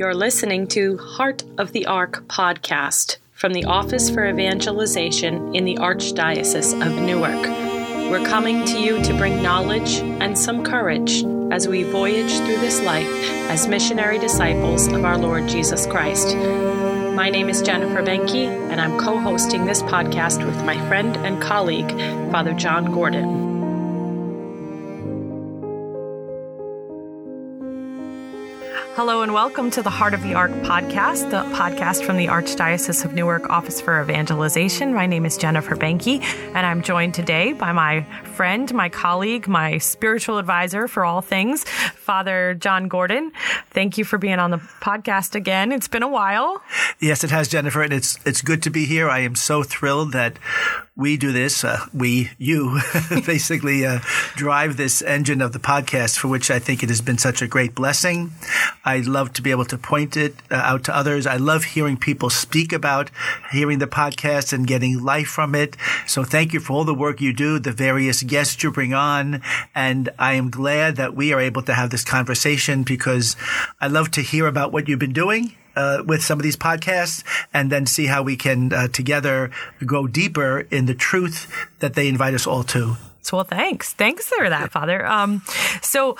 You're listening to Heart of the Ark podcast from the Office for Evangelization in the Archdiocese of Newark. We're coming to you to bring knowledge and some courage as we voyage through this life as missionary disciples of our Lord Jesus Christ. My name is Jennifer Benke, and I'm co hosting this podcast with my friend and colleague, Father John Gordon. Hello and welcome to the Heart of the Ark podcast, the podcast from the Archdiocese of Newark Office for Evangelization. My name is Jennifer Benke, and I'm joined today by my friend, my colleague, my spiritual advisor for all things, Father John Gordon. Thank you for being on the podcast again. It's been a while. Yes, it has, Jennifer, and it's it's good to be here. I am so thrilled that we do this. Uh, we, you, basically uh, drive this engine of the podcast, for which I think it has been such a great blessing. I love to be able to point it uh, out to others. I love hearing people speak about hearing the podcast and getting life from it. So thank you for all the work you do, the various guests you bring on, and I am glad that we are able to have this conversation because I love to hear about what you've been doing uh, with some of these podcasts and then see how we can uh, together go deeper in the truth that they invite us all to. Well, thanks. Thanks for that, Father. Um, so,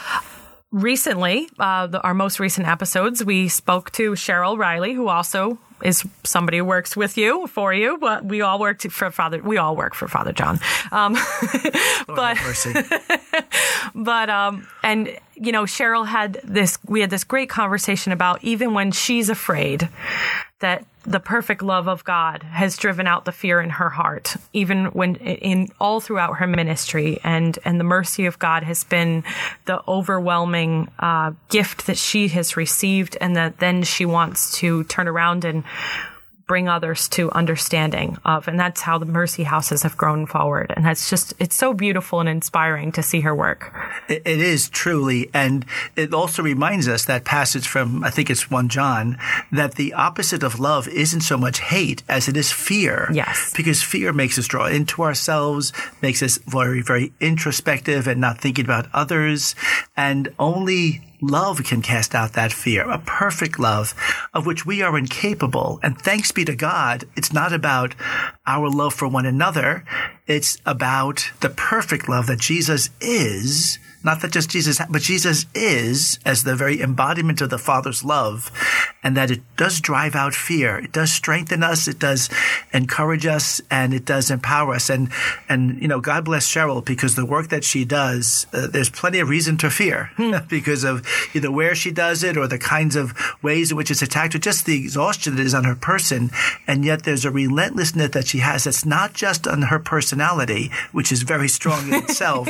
recently, uh, the, our most recent episodes, we spoke to Cheryl Riley, who also is somebody who works with you for you, but we all work for Father. We all work for Father John. Um, but but um, and you know, Cheryl had this. We had this great conversation about even when she's afraid that the perfect love of God has driven out the fear in her heart, even when in all throughout her ministry, and and the mercy of God has been the overwhelming uh, gift that she has received, and that then she wants to turn around and bring others to understanding of. And that's how the Mercy Houses have grown forward. And that's just, it's so beautiful and inspiring to see her work. it is truly. And it also reminds us that passage from, I think it's 1 John, that the opposite of love isn't so much hate as it is fear. Yes. Because fear makes us draw into ourselves, makes us very, very introspective and not thinking about others. And only Love can cast out that fear, a perfect love of which we are incapable. And thanks be to God, it's not about our love for one another. It's about the perfect love that Jesus is not that just Jesus, but Jesus is as the very embodiment of the Father's love, and that it does drive out fear. It does strengthen us. It does encourage us, and it does empower us. And and you know, God bless Cheryl because the work that she does, uh, there's plenty of reason to fear hmm. because of either where she does it or the kinds of ways in which it's attacked, or just the exhaustion that is on her person. And yet, there's a relentlessness that she has that's not just on her personality, which is very strong in itself,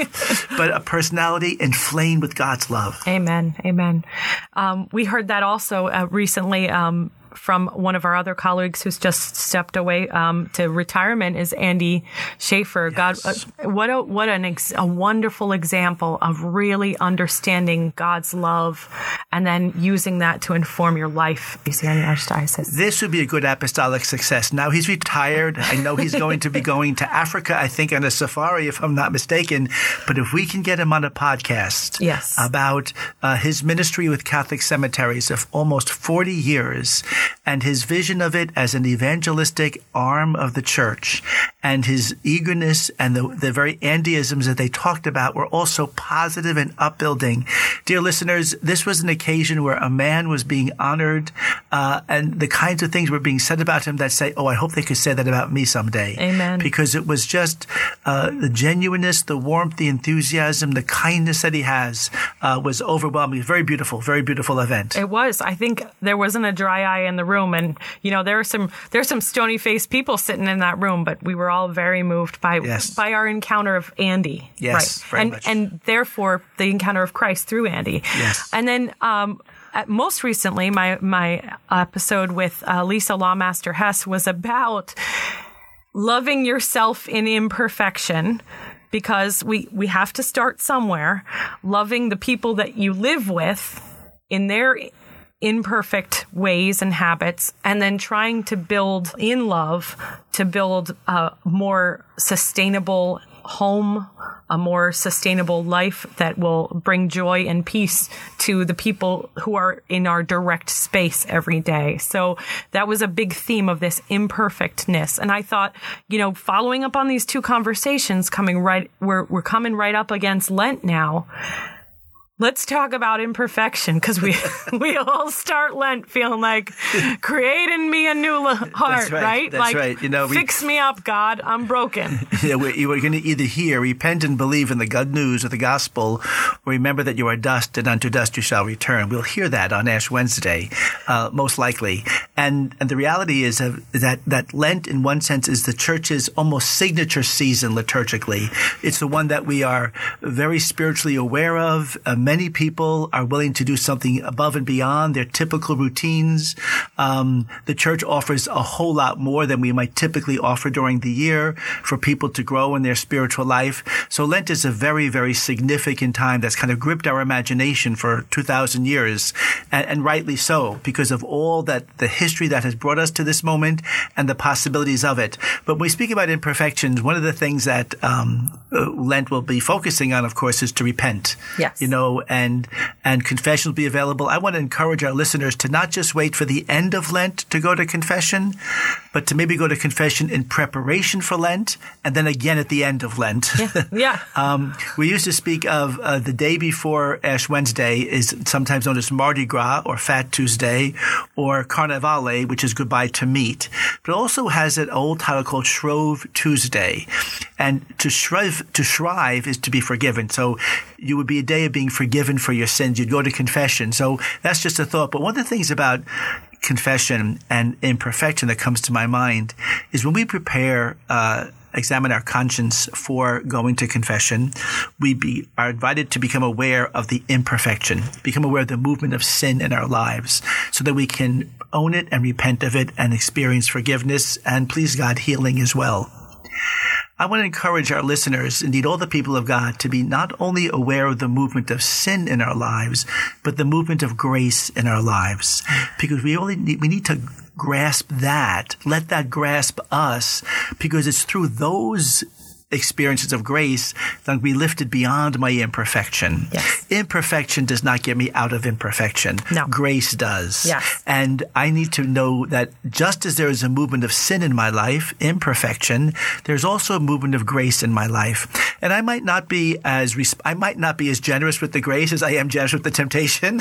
but a personality personality inflamed with God's love. Amen. Amen. Um, we heard that also uh, recently. Um, from one of our other colleagues who's just stepped away um, to retirement is Andy Schaefer. Yes. God, uh, what a what an ex- a wonderful example of really understanding God's love and then using that to inform your life. Archdiocese. This would be a good apostolic success. Now he's retired. I know he's going to be going to Africa. I think on a safari, if I'm not mistaken. But if we can get him on a podcast, yes. about uh, his ministry with Catholic cemeteries of almost 40 years and his vision of it as an evangelistic arm of the church and his eagerness and the, the very Andyisms that they talked about were also positive and upbuilding. Dear listeners, this was an occasion where a man was being honored, uh, and the kinds of things were being said about him that say, "Oh, I hope they could say that about me someday." Amen. Because it was just uh, the genuineness, the warmth, the enthusiasm, the kindness that he has uh, was overwhelming. Very beautiful, very beautiful event. It was. I think there wasn't a dry eye in the room, and you know there are some there's some stony faced people sitting in that room, but we were all very moved by yes. by our encounter of Andy. Yes, right. and much. and therefore the encounter of Christ through Andy. Yes. And then um, most recently, my my episode with uh, Lisa Lawmaster Hess was about loving yourself in imperfection because we we have to start somewhere loving the people that you live with in their imperfect ways and habits and then trying to build in love to build a more sustainable home a more sustainable life that will bring joy and peace to the people who are in our direct space every day. So that was a big theme of this imperfectness. And I thought, you know, following up on these two conversations coming right, we're, we're coming right up against Lent now let's talk about imperfection because we we all start Lent feeling like creating me a new heart, right. right? That's like right. You know, we- fix me up, God. I'm broken. Yeah, we- you are going to either hear, repent and believe in the good news of the gospel, or remember that you are dust and unto dust you shall return. We'll hear that on Ash Wednesday, uh, most likely. And and the reality is uh, that that Lent, in one sense, is the church's almost signature season liturgically. It's the one that we are very spiritually aware of. Uh, many people are willing to do something above and beyond their typical routines. Um, the church offers a whole lot more than we might typically offer during the year for people to grow in their spiritual life. So Lent is a very, very significant time that's kind of gripped our imagination for 2,000 years, and, and rightly so, because of all that the history that has brought us to this moment and the possibilities of it. But when we speak about imperfections, one of the things that um, uh, Lent will be focusing on, of course, is to repent. Yes. You know, and and confession will be available. I want to encourage our listeners to not just wait for the end of Lent to go to confession, but to maybe go to confession in preparation for Lent, and then again at the end of Lent. Yeah. Um, we used to speak of uh, the day before Ash Wednesday is sometimes known as Mardi Gras or Fat Tuesday or Carnivale, which is goodbye to meat. But it also has an old title called Shrove Tuesday. And to shrive, to shrive is to be forgiven. So you would be a day of being forgiven for your sins. You'd go to confession. So that's just a thought. But one of the things about confession and imperfection that comes to my mind is when we prepare, uh, examine our conscience for going to confession, we be, are invited to become aware of the imperfection, become aware of the movement of sin in our lives so that we can own it and repent of it and experience forgiveness and please God healing as well. I want to encourage our listeners, indeed all the people of God, to be not only aware of the movement of sin in our lives, but the movement of grace in our lives. Because we only need, we need to grasp that, let that grasp us, because it's through those experiences of grace that be lifted beyond my imperfection. Yes. Imperfection does not get me out of imperfection. No. Grace does. Yes. And I need to know that just as there is a movement of sin in my life, imperfection, there's also a movement of grace in my life. And I might not be as res- I might not be as generous with the grace as I am generous with the temptation,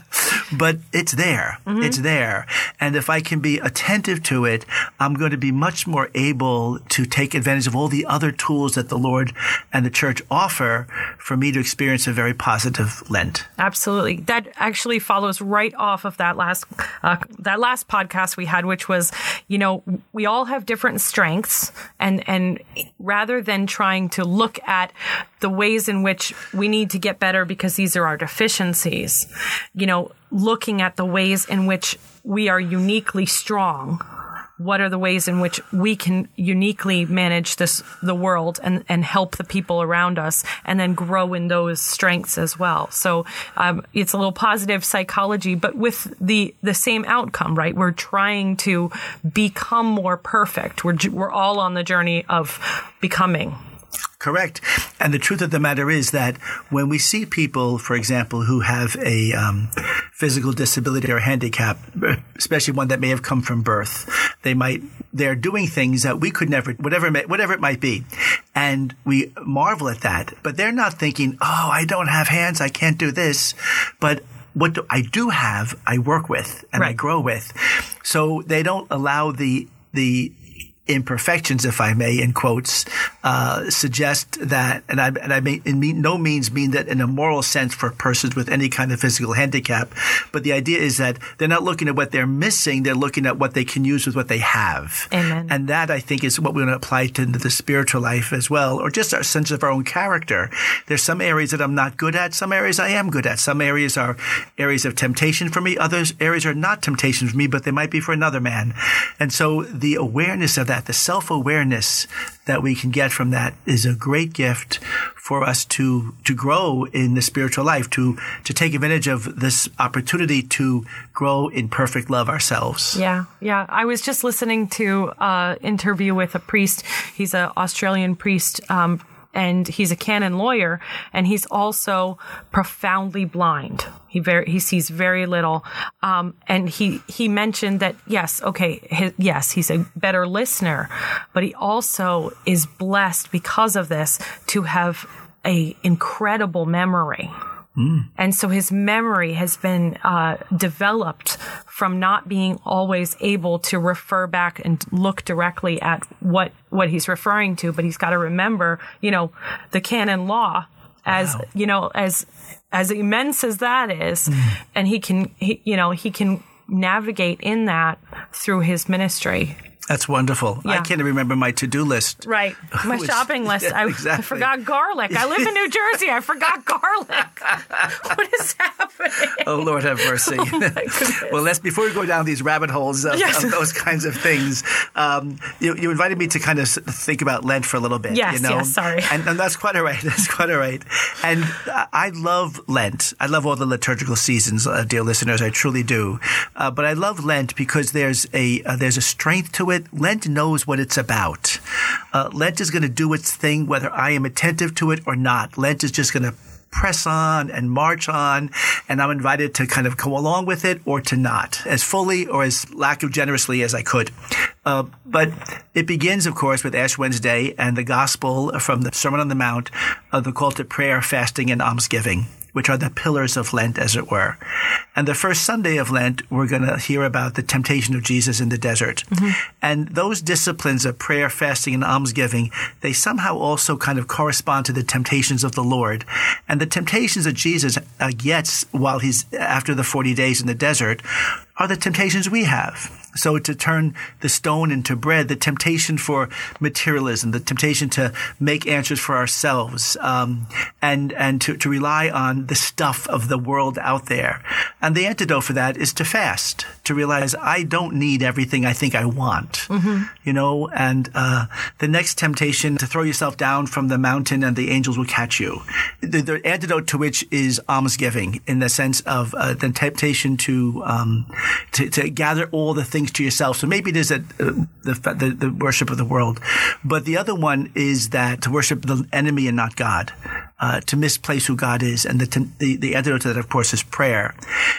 but it's there. Mm-hmm. It's there. And if I can be attentive to it, I'm going to be much more able to take advantage of all the other tools that the Lord and the church offer for me to experience a very positive Lent. Absolutely. That actually follows right off of that last uh, that last podcast we had, which was, you know, we all have different strengths, and and rather than trying to look at the ways in which we need to get better because these are our deficiencies, you know, looking at the ways in which we are uniquely strong what are the ways in which we can uniquely manage this the world and and help the people around us and then grow in those strengths as well. So um, it's a little positive psychology but with the the same outcome right? We're trying to become more perfect. We're we're all on the journey of becoming Correct. And the truth of the matter is that when we see people, for example, who have a um, physical disability or handicap, especially one that may have come from birth, they might they're doing things that we could never, whatever it whatever it might be, and we marvel at that. But they're not thinking, "Oh, I don't have hands, I can't do this," but what do, I do have, I work with and I grow with. So they don't allow the the imperfections, if I may, in quotes, uh, suggest that, and I, and I may in no means mean that in a moral sense for persons with any kind of physical handicap, but the idea is that they're not looking at what they're missing, they're looking at what they can use with what they have. Amen. And that I think is what we want to apply to the spiritual life as well, or just our sense of our own character. There's some areas that I'm not good at, some areas I am good at. Some areas are areas of temptation for me, others areas are not temptation for me, but they might be for another man. And so the awareness of that, the self-awareness that we can get from that is a great gift for us to to grow in the spiritual life, to to take advantage of this opportunity to grow in perfect love ourselves. Yeah, yeah. I was just listening to an interview with a priest. He's an Australian priest um, and he's a canon lawyer, and he's also profoundly blind. He very he sees very little, um, and he he mentioned that yes, okay, his, yes, he's a better listener, but he also is blessed because of this to have a incredible memory. And so his memory has been uh, developed from not being always able to refer back and look directly at what what he's referring to, but he's got to remember, you know, the canon law as Wow. you know as as immense as that is, mm. and he can he, you know he can navigate in that through his ministry. That's wonderful. I can't remember my to-do list. Right. My shopping list. Yeah, I, I forgot garlic. I live in New Jersey. I forgot garlic. what is happening? Oh Lord, have mercy. well, let's before we go down these rabbit holes of, Yes. of those kinds of things, um, you, you invited me to kind of think about Lent for a little bit. Yes, you know? yes, sorry. And, and that's quite all right. That's quite all right. And I I love Lent. I love all the liturgical seasons, uh, dear listeners. I truly do. Uh, but I love Lent because there's a uh, there's a strength to it. Lent knows what it's about. Uh, Lent is going to do its thing, whether I am attentive to it or not. Lent is just going to press on and march on, and I'm invited to kind of go along with it or to not, as fully or as lack of generously as I could. Uh, but it begins, of course, with Ash Wednesday and the gospel from the Sermon on the Mount, uh, the call to prayer, fasting, and almsgiving, which are the pillars of Lent, as it were. And the first Sunday of Lent, we're going to hear about the temptation of Jesus in the desert. And those disciplines of prayer, fasting, and almsgiving, they somehow also kind of correspond to the temptations of the Lord. And the temptations that Jesus uh, gets while he's after the 40 days in the desert are the temptations we have. So to turn the stone into bread, the temptation for materialism, the temptation to make answers for ourselves, um, and and to, to rely on the stuff of the world out there. And the antidote for that is to fast, to realize I don't need everything I think I want, you know. And uh, the next temptation to throw yourself down from the mountain and the angels will catch you. The, the antidote to which is almsgiving, in the sense of uh, the temptation to, um, to to gather all the things to yourself. So maybe it is uh, the, the the worship of the world, but the other one is that to worship the enemy and not God. Uh, to misplace who God is, and the, the the antidote to that, of course, is prayer.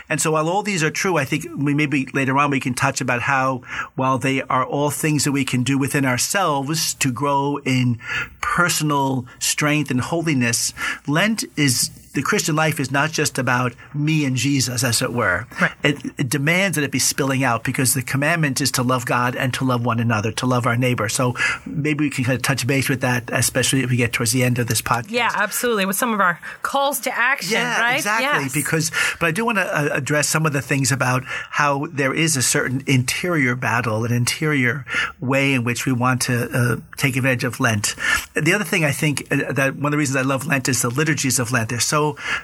And so, while all these are true, I think we maybe later on we can touch about how, while they are all things that we can do within ourselves to grow in personal strength and holiness, Lent is the Christian life is not just about me and Jesus, as it were. Right. It, it demands that it be spilling out because the commandment is to love God and to love one another, to love our neighbor. So maybe we can kind of touch base with that, especially if we get towards the end of this podcast. Yeah, absolutely. With some of our calls to action, Yeah, right? exactly. Yes. Because, but I do want to uh, address some of the things about how there is a certain interior battle, an interior way in which we want to uh, take advantage of Lent. The other thing I think uh, that one of the reasons I love Lent is the liturgies of Lent. They're so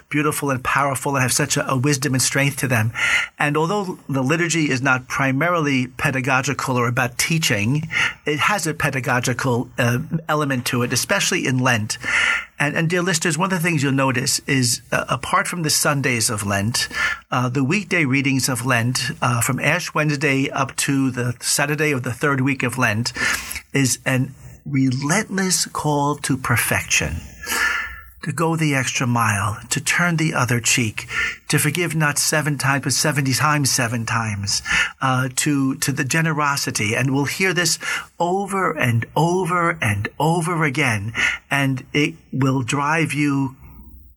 beautiful and powerful and have such a, a wisdom and strength to them. And although the liturgy is not primarily pedagogical or about teaching, it has a pedagogical uh, element to it, especially in Lent. And, and dear listeners, one of the things you'll notice is, uh, apart from the Sundays of Lent, uh, the weekday readings of Lent, uh, from Ash Wednesday up to the Saturday of the third week of Lent, is an relentless call to perfection to go the extra mile, to turn the other cheek, to forgive not seven times, but 70 times seven times, uh, to, to the generosity. And we'll hear this over and over and over again. And it will drive you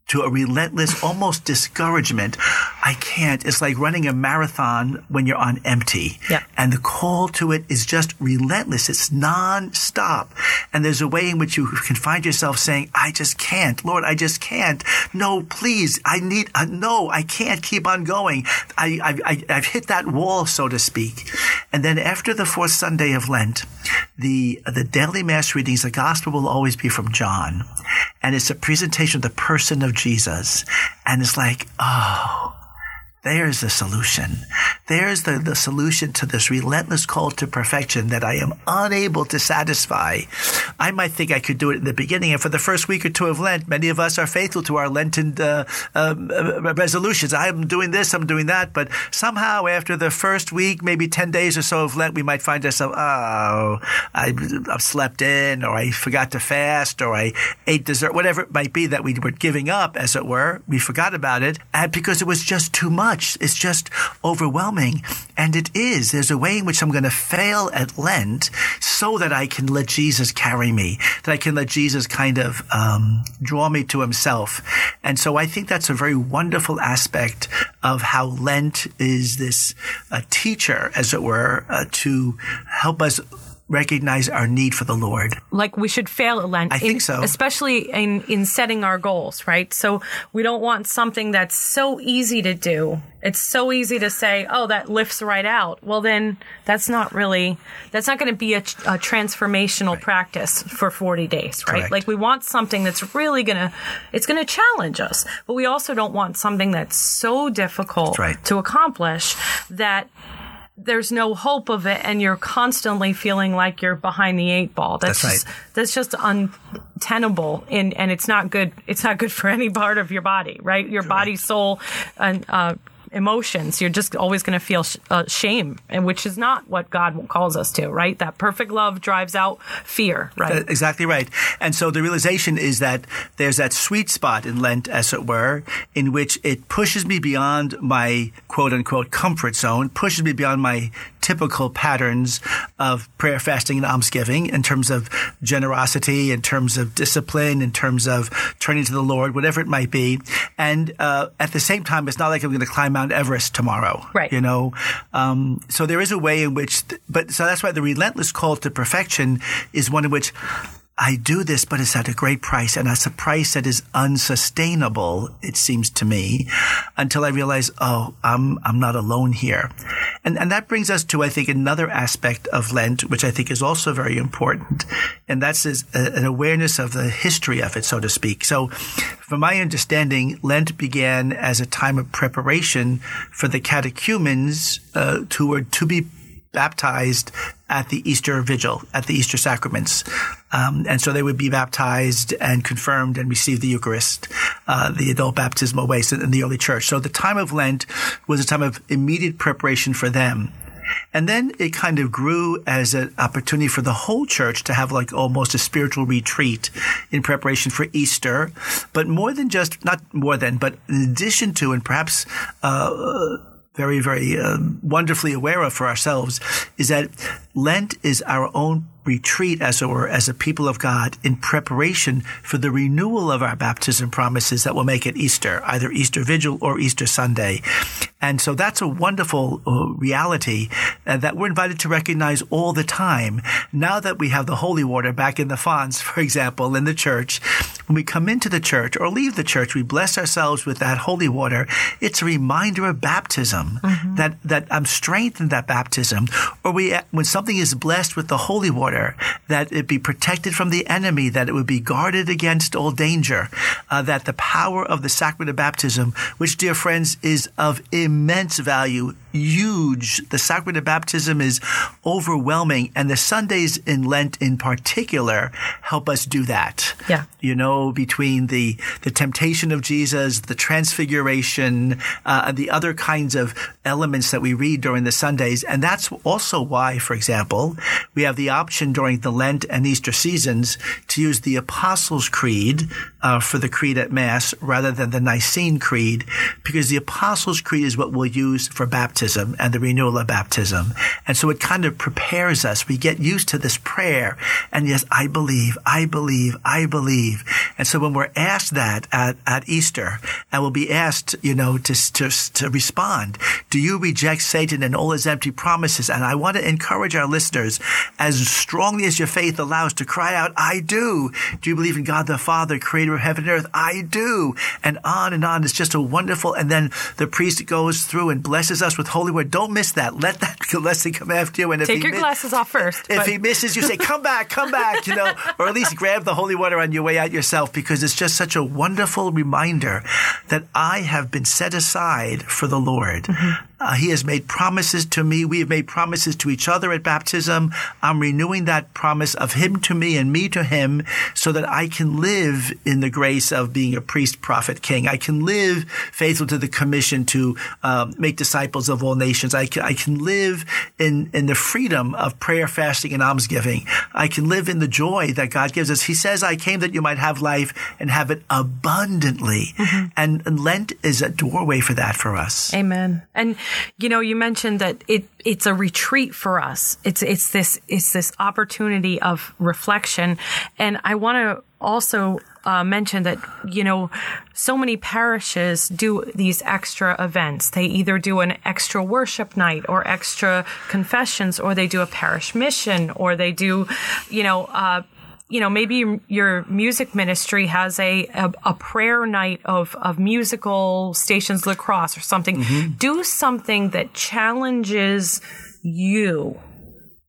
to a relentless, almost discouragement. I can't. It's like running a marathon when you're on empty. Yeah. And the call to it is just relentless. It's non-stop. And there's a way in which you can find yourself saying, I just can't. Lord, I just can't. No, please. I need, uh, no, I can't keep on going. I, I, I, I've hit that wall, so to speak. And then after the fourth Sunday of Lent, the, the daily mass readings, the gospel will always be from John. And it's a presentation of the person of Jesus. And it's like, oh, there's the solution. There's the, the solution to this relentless call to perfection that I am unable to satisfy I might think I could do it in the beginning. And for the first week or two of Lent, many of us are faithful to our Lenten uh, um, uh, resolutions. I'm doing this, I'm doing that. But somehow after the first week, maybe 10 days or so of Lent, we might find ourselves, oh, I, I've slept in, or I forgot to fast, or I ate dessert, whatever it might be that we were giving up, as it were. We forgot about it. And because it was just too much. It's just overwhelming. And it is. There's a way in which I'm going to fail at Lent so that I can let Jesus carry me, that I can let Jesus kind of um, draw me to himself. And so I think that's a very wonderful aspect of how Lent is this uh, teacher, as it were, uh, to help us recognize our need for the Lord. Like we should fail at Lent. I think so. Especially in, in setting our goals, right? So we don't want something that's so easy to do. It's so easy to say, oh, that lifts right out. Well, then that's not really, that's not going to be a, a transformational right. practice for 40 days, right? Correct. Like we want something that's really going to, it's going to challenge us, but we also don't want something that's so difficult right. to accomplish that there's no hope of it and you're constantly feeling like you're behind the eight ball. That's, that's just right. that's just untenable and and it's not good it's not good for any part of your body, right? Your body, soul and uh, emotions. You're just always going to feel sh- uh, shame, and which is not what God calls us to, right? That perfect love drives out fear, right? Exactly right. And so the realization is that there's that sweet spot in Lent, as it were, in which it pushes me beyond my quote unquote comfort zone, pushes me beyond my typical patterns of prayer, fasting, and almsgiving in terms of generosity, in terms of discipline, in terms of turning to the Lord, whatever it might be. And uh, at the same time, it's not like I'm going to climb Mount Everest tomorrow. Right. You know, um, so there is a way in which, th- but so that's why the relentless call to perfection is one in which I do this, but it's at a great price, and it's a price that is unsustainable. It seems to me, until I realize, oh, I'm I'm not alone here, and and that brings us to I think another aspect of Lent, which I think is also very important, and that's is a, an awareness of the history of it, so to speak. So, from my understanding, Lent began as a time of preparation for the catechumens uh, who were to be baptized at the Easter Vigil, at the Easter sacraments. Um, and so they would be baptized and confirmed and receive the Eucharist, uh, the adult baptismal ways in the early church. So the time of Lent was a time of immediate preparation for them. And then it kind of grew as an opportunity for the whole church to have like almost a spiritual retreat in preparation for Easter. But more than just, not more than, but in addition to, and perhaps, uh, very, very uh, wonderfully aware of for ourselves is that Lent is our own retreat, as it were, as a people of God in preparation for the renewal of our baptism promises that will make it Easter, either Easter Vigil or Easter Sunday. And so that's a wonderful uh, reality uh, that we're invited to recognize all the time. Now that we have the holy water back in the fonts, for example, in the church, when we come into the church or leave the church, we bless ourselves with that holy water. It's a reminder of baptism mm-hmm. that, that I'm strengthened that baptism. Or we, when something is blessed with the holy water, that it be protected from the enemy, that it would be guarded against all danger, uh, that the power of the sacrament of baptism, which, dear friends, is of immense value, huge. The sacrament of baptism is overwhelming, and the Sundays in Lent in particular help us do that. Yeah. You know, between the, the temptation of Jesus, the transfiguration, uh, and the other kinds of elements that we read during the Sundays. And that's also why, for example, we have the option during the Lent and Easter seasons to use the Apostles' Creed uh, for the Creed at Mass rather than the Nicene Creed, because the Apostles' Creed is what we'll use for baptism and the renewal of baptism. And so it kind of prepares us. We get used to this prayer. And yes, I believe, I believe, I believe. And so when we're asked that at, at Easter, and we'll be asked, you know, to, to, to respond, do you reject Satan and all his empty promises? And I want to encourage our listeners, as strongly as your faith allows, to cry out, I do. Do you believe in God the Father, creator of heaven and earth? I do. And on and on. It's just a wonderful, and then the priest goes through and blesses us with holy word. Don't miss that. Let that blessing come after you. And if Take your glasses off first. if but- he misses, you say, "Come back, come back," you know, or at least grab the holy water on your way out yourself, because it's just such a wonderful reminder that I have been set aside for the Lord. Mm-hmm. Uh, he has made promises to me. We have made promises to each other at baptism. I'm renewing that promise of him to me and me to him so that I can live in the grace of being a priest, prophet, king. I can live faithful to the commission to um, make disciples of all nations. I can, I can live in, in the freedom of prayer, fasting, and almsgiving. I can live in the joy that God gives us. He says, I came that you might have life and have it abundantly. Mm-hmm. And, and Lent is a doorway for that for us. Amen. And, you know, you mentioned that it, it's a retreat for us. It's, it's this, it's this opportunity of reflection. And I want to also uh, mention that you know so many parishes do these extra events. They either do an extra worship night or extra confessions, or they do a parish mission, or they do, you know. Uh, you know, maybe your music ministry has a, a, a, prayer night of, of musical stations lacrosse or something. Mm-hmm. Do something that challenges you.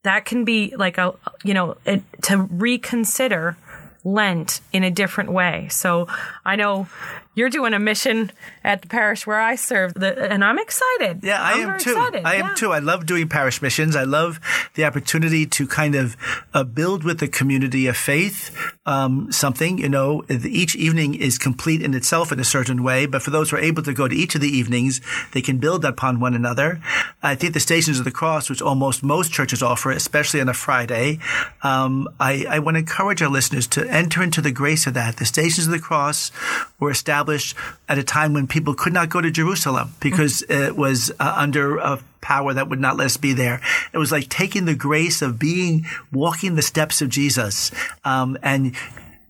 That can be like a, you know, it, to reconsider Lent in a different way. So I know you're doing a mission at the parish where I serve, and I'm excited. Yeah, I I'm am too. Excited. I am too. I love doing parish missions. I love the opportunity to kind of uh, build with the community of faith um, something. You know, each evening is complete in itself in a certain way, but for those who are able to go to each of the evenings, they can build upon one another. I think the Stations of the Cross, which almost most churches offer, especially on a Friday, um, I, I want to encourage our listeners to enter into the grace of that. The Stations of the Cross were established established at a time when people could not go to Jerusalem because mm-hmm. it was uh, under a power that would not let us be there. It was like taking the grace of being, walking the steps of Jesus, um, and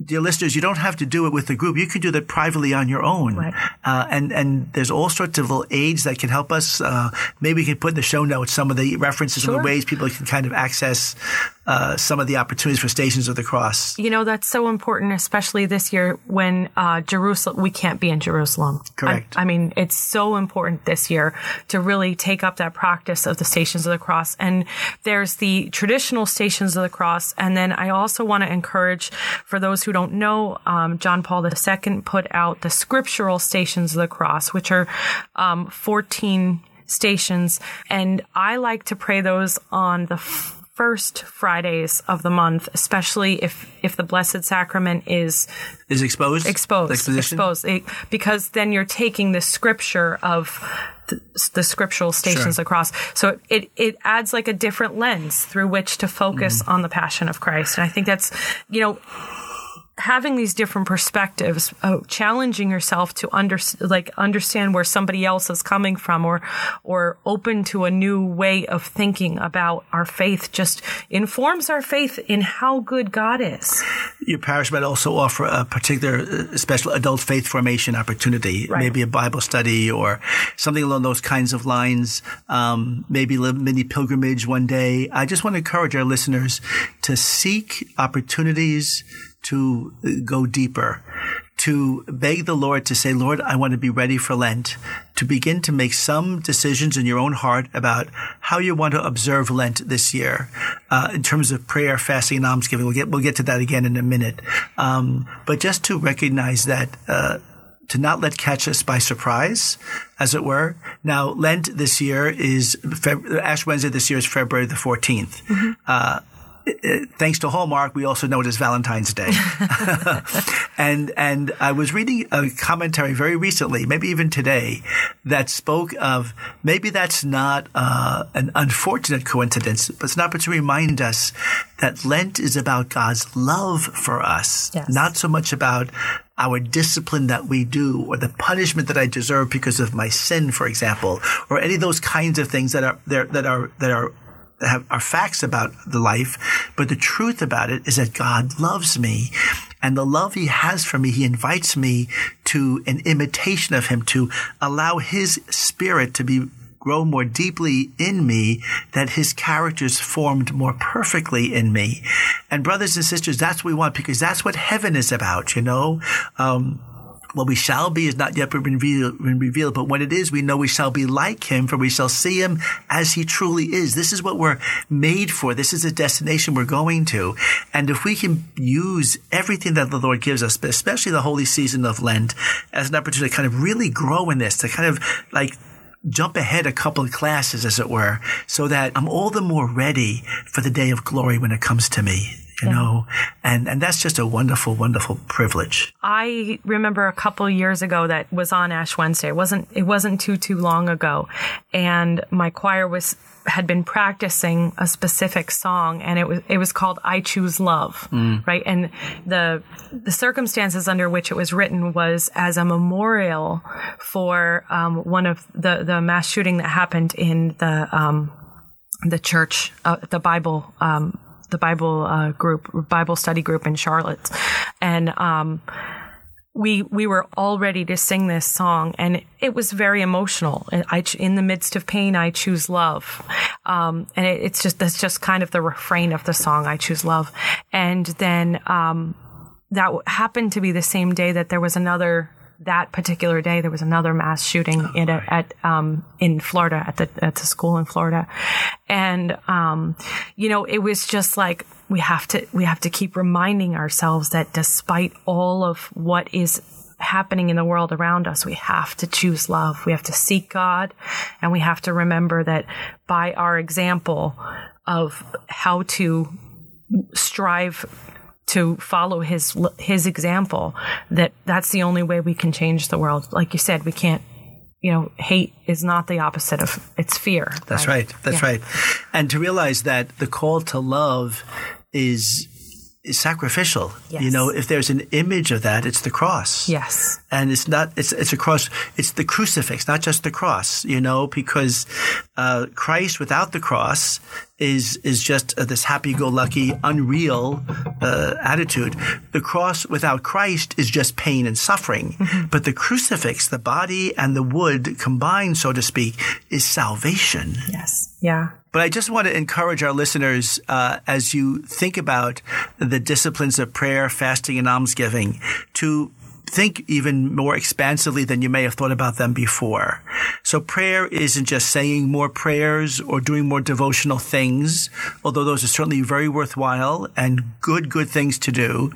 dear listeners, you don't have to do it with the group. You can do that privately on your own. Right. Uh, and, and there's all sorts of little aids that can help us. Uh, maybe we can put in the show notes some of the references sure. and the ways people can kind of access uh, some of the opportunities for Stations of the Cross. You know, that's so important, especially this year when uh, Jerusalem, we can't be in Jerusalem. Correct. I, I, mean, it's so important this year to really take up that practice of the Stations of the Cross. And there's the traditional Stations of the Cross. And then I also want to encourage, for those who don't know, um, John Paul II put out the scriptural Stations of the Cross, which are um, 14 stations. And I like to pray those on the first Fridays of the month, especially if if the Blessed Sacrament is is exposed, exposed, exposed, it, because then you're taking the scripture of the, the scriptural stations sure. across. So it it adds like a different lens through which to focus mm. on the Passion of Christ, and I think that's you know having these different perspectives, uh, challenging yourself to under, like understand where somebody else is coming from, or or open to a new way of thinking about our faith, just informs our faith in how good God is. Your parish might also offer a particular uh, special adult faith formation opportunity, right. maybe a Bible study or something along those kinds of lines. Um, maybe a mini pilgrimage one day. I just want to encourage our listeners to seek opportunities to go deeper, to beg the Lord to say, Lord, I want to be ready for Lent, to begin to make some decisions in your own heart about how you want to observe Lent this year, uh, in terms of prayer, fasting, and almsgiving. We'll get, we'll get to that again in a minute. Um, but just to recognize that, uh, to not let catch us by surprise, as it were. Now, Lent this year is, Ash Wednesday this year is February the 14th. Mm-hmm. Uh, thanks to Hallmark, we also know it as Valentine's Day. and and I was reading a commentary very recently, maybe even today, that spoke of maybe that's not uh, an unfortunate coincidence, but it's an opportunity to remind us that Lent is about God's love for us, yes. not so much about our discipline that we do or the punishment that I deserve because of my sin, for example, or any of those kinds of things that are there that are that are have, are facts about the life, but the truth about it is that God loves me. And the love he has for me, he invites me to an imitation of him, to allow his spirit to be grow more deeply in me, that his character is formed more perfectly in me. And brothers and sisters, that's what we want because that's what heaven is about, you know? Um, what we shall be is not yet been revealed, but when it is, we know we shall be like him, for we shall see him as he truly is. This is what we're made for. This is the destination we're going to. And if we can use everything that the Lord gives us, especially the holy season of Lent, as an opportunity to kind of really grow in this, to kind of like jump ahead a couple of classes, as it were, so that I'm all the more ready for the day of glory when it comes to me. You yeah. know, and and that's just a wonderful, wonderful privilege. I remember a couple years ago that was on Ash Wednesday. It wasn't it wasn't too too long ago, and my choir was had been practicing a specific song and it was it was called I choose love mm. right and the the circumstances under which it was written was as a memorial for um, one of the the mass shooting that happened in the um, the church uh, the Bible um, the Bible uh, group Bible study group in Charlotte and um, we we were all ready to sing this song, and it was very emotional. I, in the midst of pain, I choose love, um, and it, it's just that's just kind of the refrain of the song. I choose love, and then um, that happened to be the same day that there was another. That particular day, there was another mass shooting oh, in a, at um, in Florida at the at the school in Florida, and um, you know it was just like we have to we have to keep reminding ourselves that despite all of what is happening in the world around us, we have to choose love. We have to seek God. And we have to remember that by our example of how to strive to follow his his example that that's the only way we can change the world. Like you said, we can't you know, hate is not the opposite of it's fear. That's right. right. That's yeah. right. And to realize that the call to love is is sacrificial. Yes. You know, if there's an image of that, it's the cross. Yes. And it's not, it's, it's a cross, it's the crucifix, not just the cross, you know, because, uh, Christ without the cross is, is just uh, this happy-go-lucky, unreal, uh, attitude. The cross without Christ is just pain and suffering. Mm-hmm. But the crucifix, the body and the wood combined, so to speak, is salvation. Yes. Yeah. But I just want to encourage our listeners uh, as you think about the disciplines of prayer, fasting, and almsgiving to think even more expansively than you may have thought about them before. So prayer isn't just saying more prayers or doing more devotional things, although those are certainly very worthwhile and good, good things to do.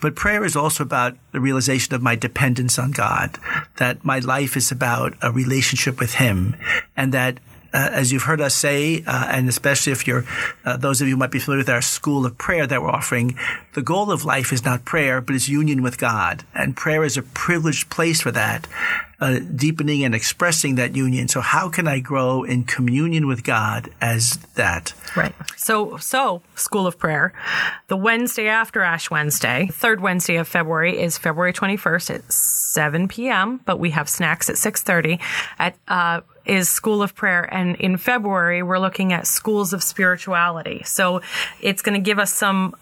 But prayer is also about the realization of my dependence on God, that my life is about a relationship with Him and that uh, as you've heard us say, uh, and especially if you're uh, those of you might be familiar with our school of prayer that we're offering, the goal of life is not prayer, but it's union with God, and prayer is a privileged place for that, uh, deepening and expressing that union. So, how can I grow in communion with God as that? Right. So, so school of prayer, the Wednesday after Ash Wednesday, third Wednesday of February is February twenty first at seven p.m. But we have snacks at six thirty at uh, is School of Prayer. And in February, we're looking at schools of spirituality. So it's going to give us some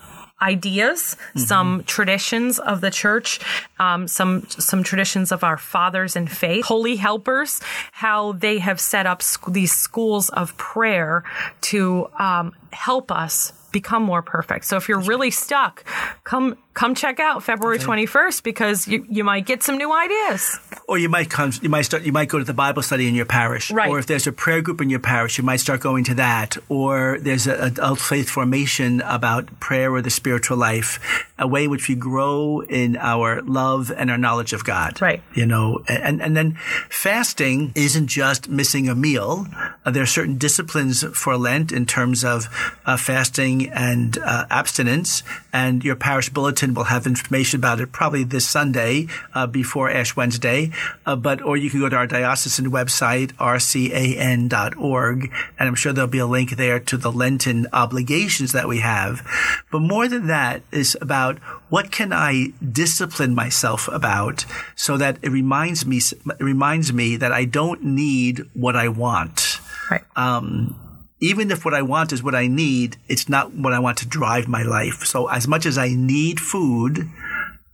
ideas, mm-hmm. some traditions of the church, um, some some traditions of our fathers in faith, holy helpers, how they have set up sc- these schools of prayer to um, help us become more perfect. So if you're really stuck, come come check out February twenty first because you, you might get some new ideas. Or you might come you might start you might go to the Bible study in your parish. Right. Or if there's a prayer group in your parish, you might start going to that. Or there's adult faith formation about prayer or the spiritual life, a way which we grow in our love and our knowledge of God. Right. You know, and and then fasting isn't just missing a meal. Uh, there are certain disciplines for Lent in terms of uh, fasting and uh, abstinence, and your parish bulletin will have information about it probably this Sunday uh, before Ash Wednesday. Uh, but or you can go to our diocesan website rcan.org, and I'm sure there'll be a link there to the Lenten obligations that we have. But more than that is about what can I discipline myself about so that it reminds me it reminds me that I don't need what I want. Right. Um, even if what I want is what I need, it's not what I want to drive my life. So as much as I need food,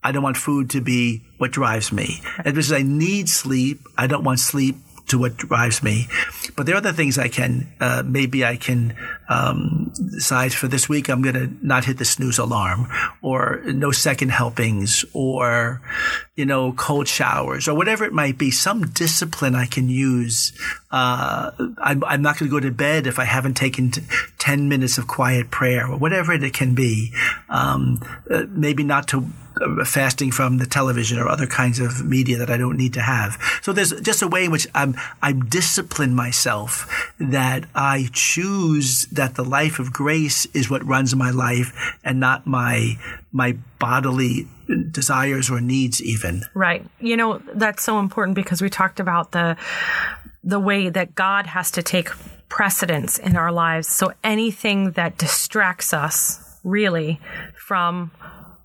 I don't want food to be what drives me. As much as I need sleep, I don't want sleep to what drives me. But there are other things I can, uh, maybe I can um, decide for this week I'm going to not hit the snooze alarm or no second helpings or, you know, cold showers or whatever it might be, some discipline I can use. Uh, I'm, I'm, not going to go to bed if I haven't taken t- 10 minutes of quiet prayer or whatever it can be. Um, uh, maybe not to Uh, fasting from the television or other kinds of media that I don't need to have. So there's just a way in which I'm I'm discipline myself that I choose that the life of grace is what runs my life and not my my bodily desires or needs even. Right. You know, that's so important because we talked about the the way that God has to take precedence in our lives. So anything that distracts us really from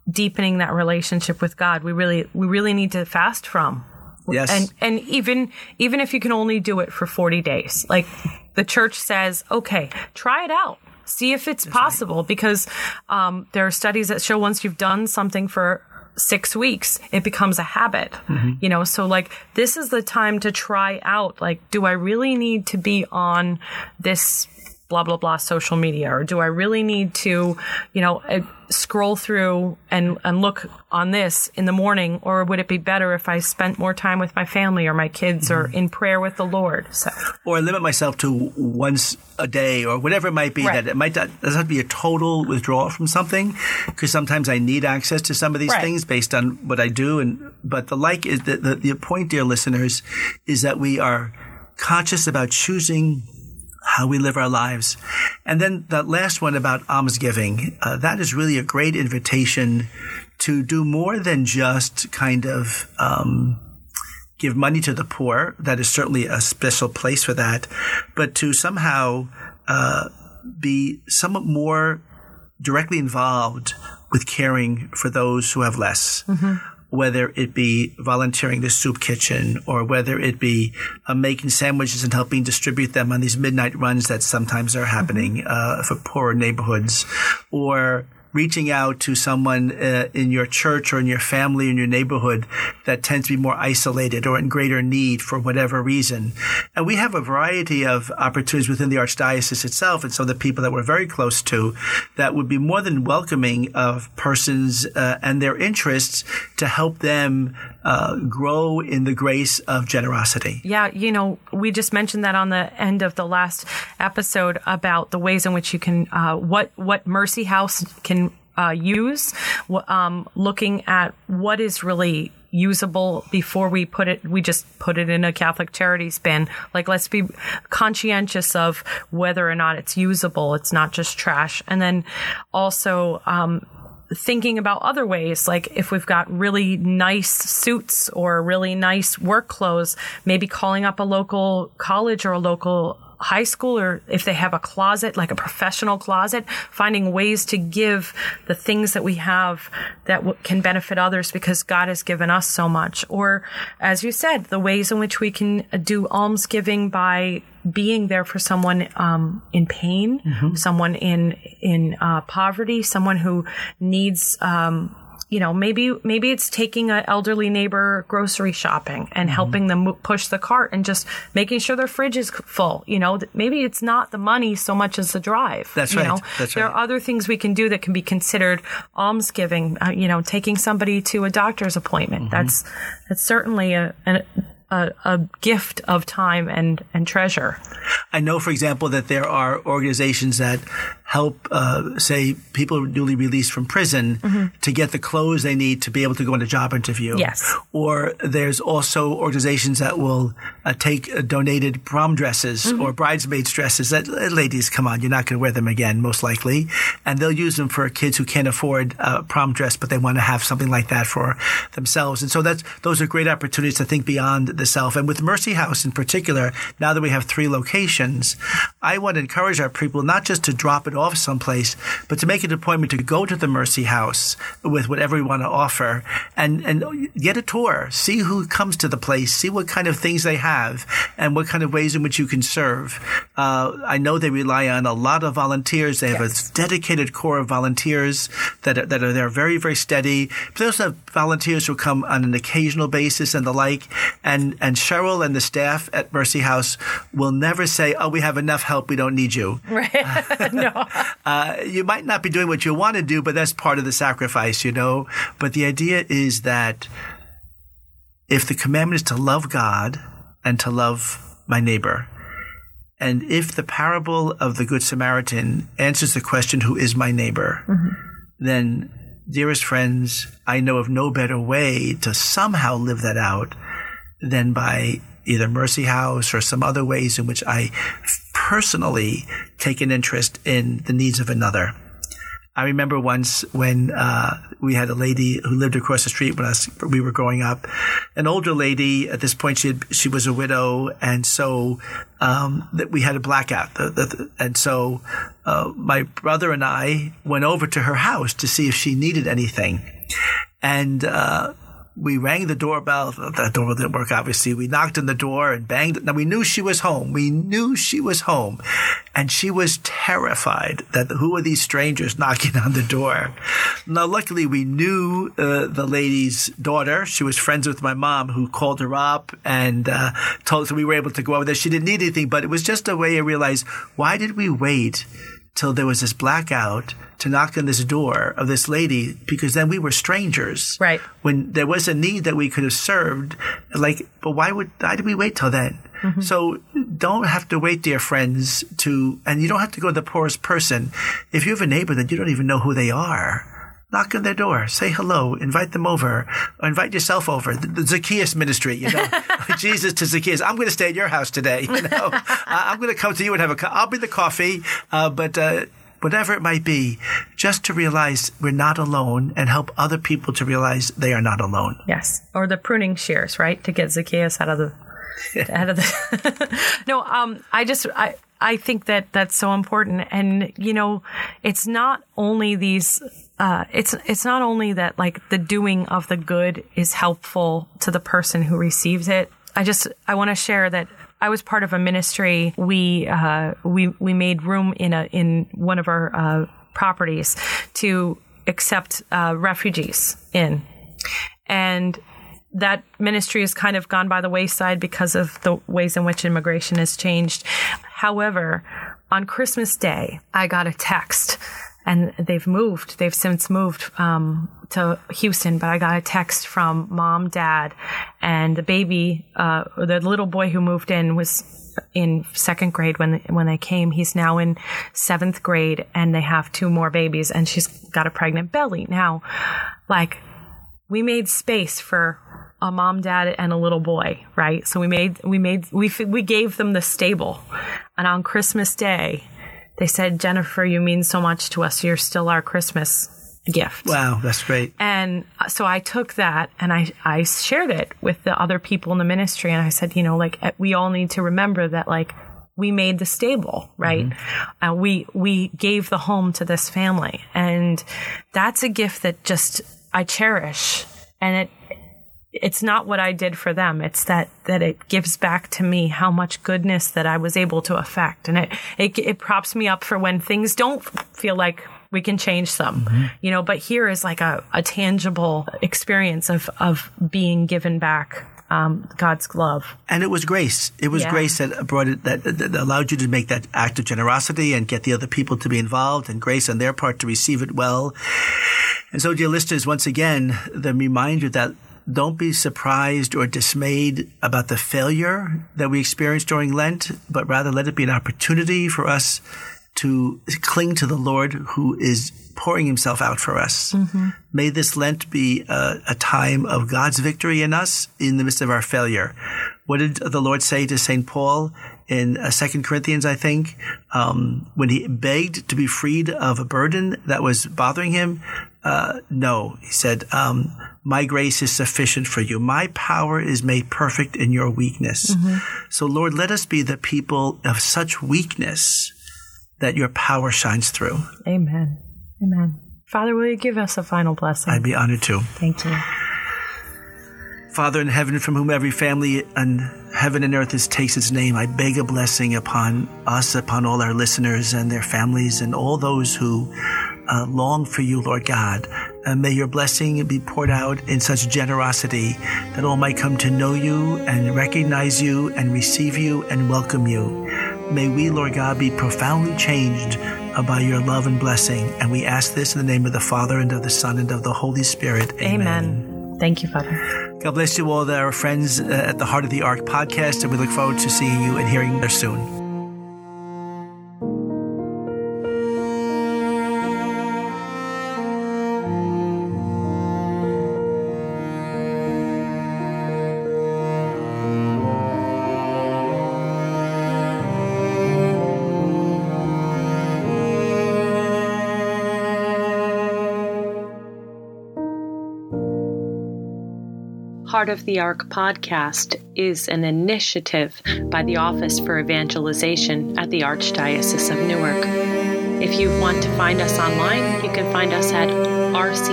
deepening that relationship with God, we really we really need to fast from. Yes. And and even even if you can only do it for 40 days. Like the church says, okay, try it out. See if it's possible because um, there are studies that show once you've done something for six weeks, it becomes a habit. Mm-hmm. You know, so like this is the time to try out like, do I really need to be on this blah blah blah social media or do i really need to you know uh, scroll through and and look on this in the morning or would it be better if i spent more time with my family or my kids or Mm-hmm. in prayer with the lord so or limit myself to once a day or whatever it might be Right. that it might not doesn't have to be a total withdrawal from something because sometimes I need access to some of these Right. things based on what I do and but the like is the, the the point dear listeners is that we are conscious about choosing how we live our lives. And then that last one about almsgiving, uh, that is really a great invitation to do more than just kind of um, give money to the poor. That is certainly a special place for that, but to somehow uh, be somewhat more directly involved with caring for those who have less. Whether it be volunteering the soup kitchen or whether it be uh, making sandwiches and helping distribute them on these midnight runs that sometimes are happening uh, for poorer neighborhoods, or reaching out to someone uh, in your church or in your family in your neighborhood that tends to be more isolated or in greater need for whatever reason. And we have a variety of opportunities within the archdiocese itself and some of the people that we're very close to that would be more than welcoming of persons uh, and their interests to help them uh, grow in the grace of generosity. Yeah, you know, we just mentioned that on the end of the last episode about the ways in which you can, uh, what what Mercy House can uh, use, um, looking at what is really usable before we put it we just put it in a catholic charities bin like let's be conscientious of whether or not it's usable. It's not just trash. And then also um thinking about other ways like if we've got really nice suits or really nice work clothes maybe calling up a local college or a local high school or if they have a closet like a professional closet finding ways to give the things that we have that w- can benefit others because God has given us so much. Or as you said the ways in which we can uh, do almsgiving by being there for someone um, in pain, someone in in uh, poverty, someone who needs. Um, you know, maybe maybe it's taking an elderly neighbor grocery shopping and helping them push the cart and just making sure their fridge is full. You know, maybe it's not the money so much as the drive. That's you right. Know? That's there right. are other things we can do that can be considered almsgiving. Uh, you know, taking somebody to a doctor's appointment. Mm-hmm. That's that's certainly a, an, a a gift of time and and treasure. I know, for example, that there are organizations that help, uh, say, people newly released from prison to get the clothes they need to be able to go on a job interview. Yes. Or there's also organizations that will uh, take uh, donated prom dresses or bridesmaids dresses. That ladies, come on, you're not going to wear them again, most likely, and they'll use them for kids who can't afford a prom dress, but they want to have something like that for themselves. And so that's those are great opportunities to think beyond the self. And with Mercy House in particular, now that we have three locations, I want to encourage our people not just to drop it off someplace, but to make an appointment to go to the Mercy House with whatever we want to offer and, and get a tour, see who comes to the place, see what kind of things they have and what kind of ways in which you can serve. Uh, I know they rely on a lot of volunteers. They have a dedicated core of volunteers that are, that are there very, very steady. But they also have volunteers who come on an occasional basis and the like. And, and Cheryl and the staff at Mercy House will never say, oh, we have enough help. We don't need you. Right? no. Uh, you might not be doing what you want to do, but that's part of the sacrifice, you know? But the idea is that if the commandment is to love God and to love my neighbor, and if the parable of the Good Samaritan answers the question, who is my neighbor, then dearest friends, I know of no better way to somehow live that out than by either Mercy House or some other ways in which I personally take an interest in the needs of another. I remember once when uh, we had a lady who lived across the street when us, we were growing up, an older lady. At this point, she had, she was a widow, and so um, that we had a blackout. The, the, and so uh, my brother and I went over to her house to see if she needed anything, and. Uh, we rang the doorbell. The doorbell didn't work, obviously. We knocked on the door and banged. Now we knew she was home. We knew she was home. And she was terrified that who are these strangers knocking on the door? Now, luckily, we knew uh, the lady's daughter. She was friends with my mom who called her up and uh, told us so we were able to go over there. She didn't need anything, but it was just a way to realize why did we wait till there was this blackout to knock on this door of this lady because then we were strangers. Right. When there was a need that we could have served, like, but why would, why did we wait till then? Mm-hmm. So don't have to wait, dear friends, to, and you don't have to go to the poorest person. If you have a neighbor that you don't even know who they are, knock on their door, say hello, invite them over, or invite yourself over. The, the Zacchaeus ministry, you know, Jesus to Zacchaeus. I'm going to stay at your house today. You know, I'm going to come to you and have a. Co- I'll be the coffee, uh, but. Uh, whatever it might be, just to realize we're not alone and help other people to realize they are not alone. Yes. Or the pruning shears, right? To get Zacchaeus out of the out of the no um i just i i think that that's so important and you know it's not only these uh, it's it's not only that like the doing of the good is helpful to the person who receives it. I just I want to share that I was part of a ministry. We uh, we we made room in a in one of our uh, properties to accept uh, refugees in, and that ministry has kind of gone by the wayside because of the ways in which immigration has changed. However, on Christmas Day, I got a text and they've moved. They've since moved um, to Houston, but I got a text from mom, dad, and the baby, uh, the little boy who moved in was in second grade when when they came. He's now in seventh grade, and they have two more babies, and she's got a pregnant belly now. Like we made space for a mom, dad, and a little boy, right? So we made we made we we gave them the stable, and on Christmas Day they said, Jennifer, you mean so much to us. You're still our Christmas gift. Wow, that's great. And so I took that and I, I shared it with the other people in the ministry. And I said, you know, like we all need to remember that like we made the stable, right? Mm-hmm. Uh, we, we gave the home to this family. And that's a gift that just I cherish. And it, it's not what I did for them. It's that, that it gives back to me how much goodness that I was able to affect. And it, it, it props me up for when things don't feel like we can change them, mm-hmm. you know, but here is like a, a tangible experience of, of being given back um, God's love. And it was grace. It was yeah. grace that brought it, that, that, allowed you to make that act of generosity and get the other people to be involved and grace on their part to receive it well. And so, dear listeners, once again, the reminder that don't be surprised or dismayed about the failure that we experience during Lent, but rather let it be an opportunity for us to cling to the Lord who is pouring himself out for us. Mm-hmm. May this Lent be a, a, time of God's victory in us in the midst of our failure. What did the Lord say to St. Paul in uh, Second Corinthians, I think, um, when he begged to be freed of a burden that was bothering him? Uh, no, he said, um, my grace is sufficient for you. My power is made perfect in your weakness. Mm-hmm. So Lord, let us be the people of such weakness that your power shines through. Amen. Amen. Father, will you give us a final blessing? I'd be honored to. Thank you. Father in heaven, from whom every family and heaven and earth is, takes its name, I beg a blessing upon us, upon all our listeners and their families, and all those who uh, long for you, Lord God. And may your blessing be poured out in such generosity that all might come to know you and recognize you and receive you and welcome you. May we, Lord God, be profoundly changed uh, by your love and blessing. And we ask this in the name of the Father and of the Son and of the Holy Spirit. Amen. Amen. Thank you, Father. God bless you all, our friends uh, at the Heart of the Ark podcast, and we look forward to seeing you and hearing you soon. Heart of the Ark podcast is an initiative by the Office for Evangelization at the Archdiocese of Newark. If you want to find us online, you can find us at rcan.org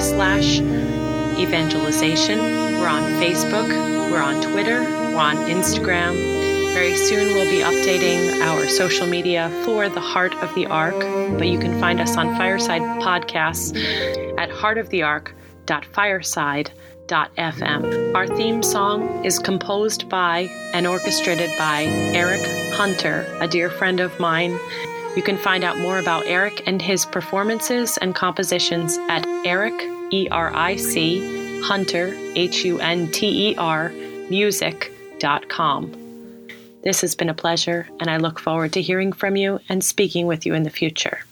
slash evangelization. We're on Facebook, we're on Twitter, we're on Instagram. Very soon we'll be updating our social media for the Heart of the Ark, but you can find us on Fireside Podcasts at heartoftheark.fireside.fm. Our theme song is composed by and orchestrated by Eric Hunter, a dear friend of mine. You can find out more about Eric and his performances and compositions at Eric, E R I C, Hunter, H U N T E R, music.com. This has been a pleasure, and I look forward to hearing from you and speaking with you in the future.